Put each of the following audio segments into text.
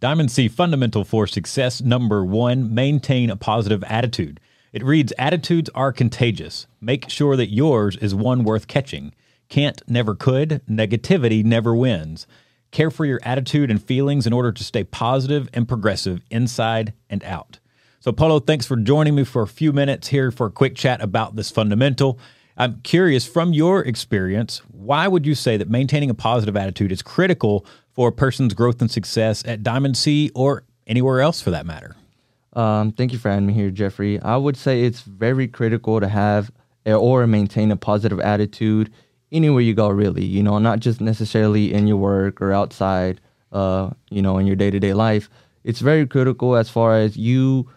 Diamond C Fundamental for Success number one maintain a positive attitude. It reads Attitudes are contagious. Make sure that yours is one worth catching. Can't never could. Negativity never wins. Care for your attitude and feelings in order to stay positive and progressive inside and out. So, Polo, thanks for joining me for a few minutes here for a quick chat about this fundamental. I'm curious from your experience, why would you say that maintaining a positive attitude is critical for a person's growth and success at Diamond C or anywhere else for that matter? Um, thank you for having me here, Jeffrey. I would say it's very critical to have or maintain a positive attitude anywhere you go, really. You know, not just necessarily in your work or outside, uh, you know, in your day to day life. It's very critical as far as you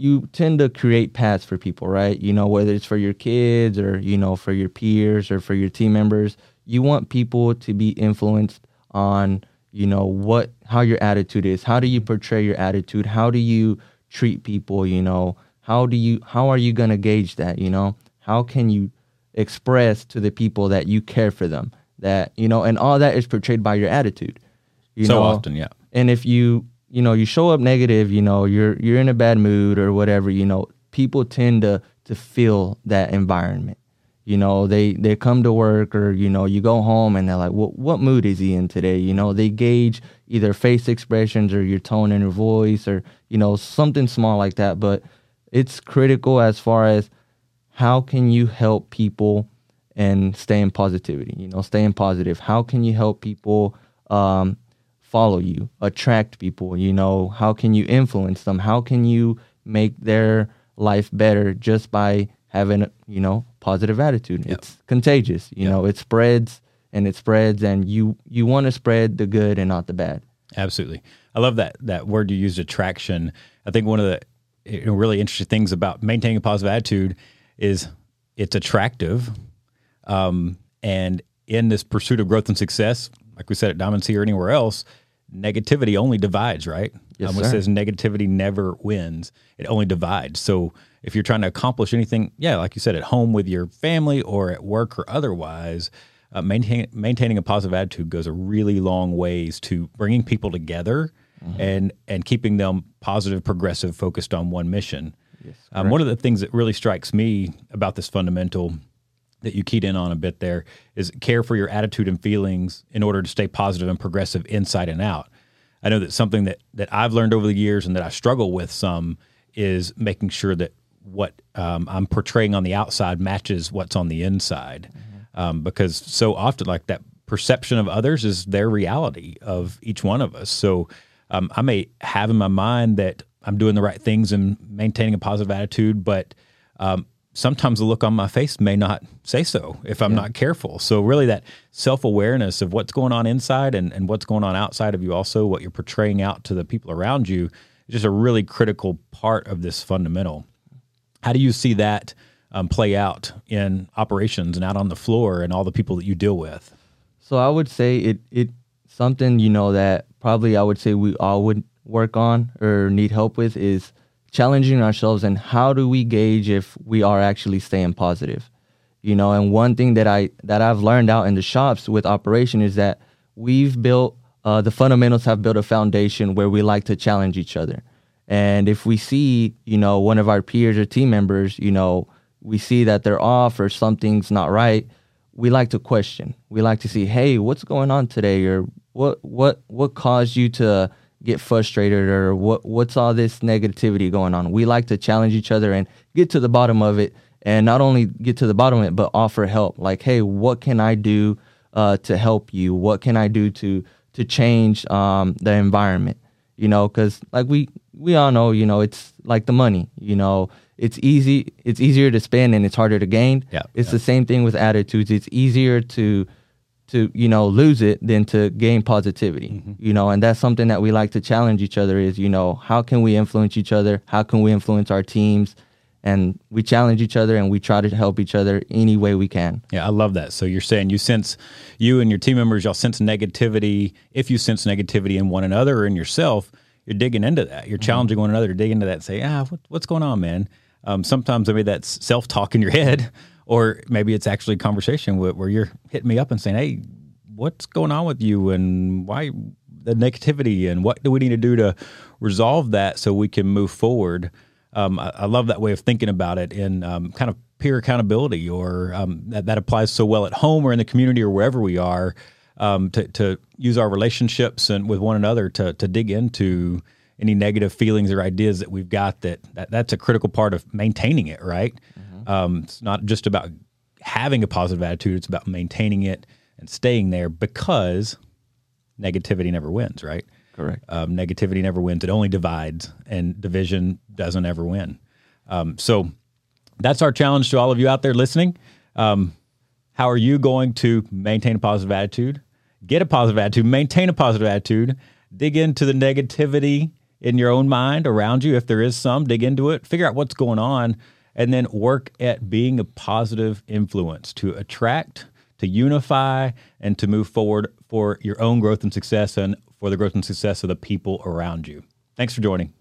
you tend to create paths for people, right? You know, whether it's for your kids or, you know, for your peers or for your team members, you want people to be influenced on, you know, what, how your attitude is. How do you portray your attitude? How do you treat people? You know, how do you, how are you going to gauge that? You know, how can you express to the people that you care for them? That, you know, and all that is portrayed by your attitude. You so know? often, yeah. And if you, you know you show up negative you know you're you're in a bad mood or whatever you know people tend to to feel that environment. You know they they come to work or you know you go home and they're like what what mood is he in today? You know they gauge either face expressions or your tone in your voice or you know something small like that. But it's critical as far as how can you help people and stay in positivity you know staying positive. How can you help people um, follow you, attract people? You know, how can you influence them? How can you make their life better just by having, you know, positive attitude? Yep. It's contagious. You yep. know, it spreads and it spreads and you you want to spread the good and not the bad. Absolutely. I love that that word you used attraction. I think one of the you know, really interesting things about maintaining a positive attitude is it's attractive. Um, and in this pursuit of growth and success, like we said at Diamond C or anywhere else, negativity only divides, right? Yes, um, it says negativity never wins; it only divides. So if you're trying to accomplish anything, yeah, like you said, at home with your family or at work or otherwise, uh, maintain, maintaining a positive attitude goes a really long ways to bringing people together mm-hmm. and and keeping them positive, progressive, focused on one mission. Yes, um, one of the things that really strikes me about this fundamental that you keyed in on a bit there is care for your attitude and feelings in order to stay positive and progressive inside and out. I know that something that that I've learned over the years and that I struggle with some is making sure that what um, I'm portraying on the outside matches what's on the inside, mm-hmm. um, because so often like that perception of others is their reality of each one of us. So um, I may have in my mind that I'm doing the right things and maintaining a positive attitude, but um, sometimes the look on my face may not say so if I'm yeah. not careful. So really that self-awareness of what's going on inside and, and what's going on outside of you also, what you're portraying out to the people around you is just a really critical part of this fundamental. How do you see that um, play out in operations and out on the floor and all the people that you deal with? So I would say it it something, you know, that probably I would say we all would work on or need help with is challenging ourselves and how do we gauge if we are actually staying positive? You know and one thing that i that i've learned out in the shops with operation is that we've built uh, the fundamentals have built a foundation where we like to challenge each other. And if we see you know one of our peers or team members you know we see that they're off or something's not right we like to question. We like to see hey what's going on today? or what what what caused you to get frustrated or what what's all this negativity going on. We like to challenge each other and get to the bottom of it and not only get to the bottom of it but offer help. Like, hey, what can I do uh, to help you? What can I do to to change um, the environment? You know, because like we we all know, you know, it's like the money. You know, it's easy. It's easier to spend and it's harder to gain. Yeah, it's yeah. the same thing with attitudes. It's easier to to you know lose it than to gain positivity mm-hmm. you know? And that's something that we like to challenge each other is you know how can we influence each other? How can we influence our teams? And we challenge each other and we try to help each other any way we can. Yeah i love that. So you're saying you sense you and your team members y'all sense negativity. If you sense negativity in one another or in yourself you're digging into that. You're mm-hmm. challenging one another to dig into that and say ah what, what's going on man? Um, sometimes I mean that's self-talk in your head or maybe it's actually a conversation where, where you're hitting me up and saying, "Hey, what's going on with you, and why the negativity and what do we need to do to resolve that so we can move forward. Um, I, I, love that way of thinking about it in um, kind of peer accountability, or um, that, that applies so well at home or in the community or wherever we are. Um, to, to use our relationships and with one another to, to dig into any negative feelings or ideas that we've got that, that that's a critical part of maintaining it right. Um, it's not just about having a positive attitude it's about maintaining it and staying there because negativity never wins right? Correct. Um, negativity never wins it only divides and division doesn't ever win. Um, so that's our challenge to all of you out there listening. Um, how are you going to maintain a positive attitude? Get a positive attitude, maintain a positive attitude, dig into the negativity in your own mind around you. If there is some, dig into it, figure out what's going on, and then work at being a positive influence to attract, to unify, and to move forward for your own growth and success and for the growth and success of the people around you. Thanks for joining.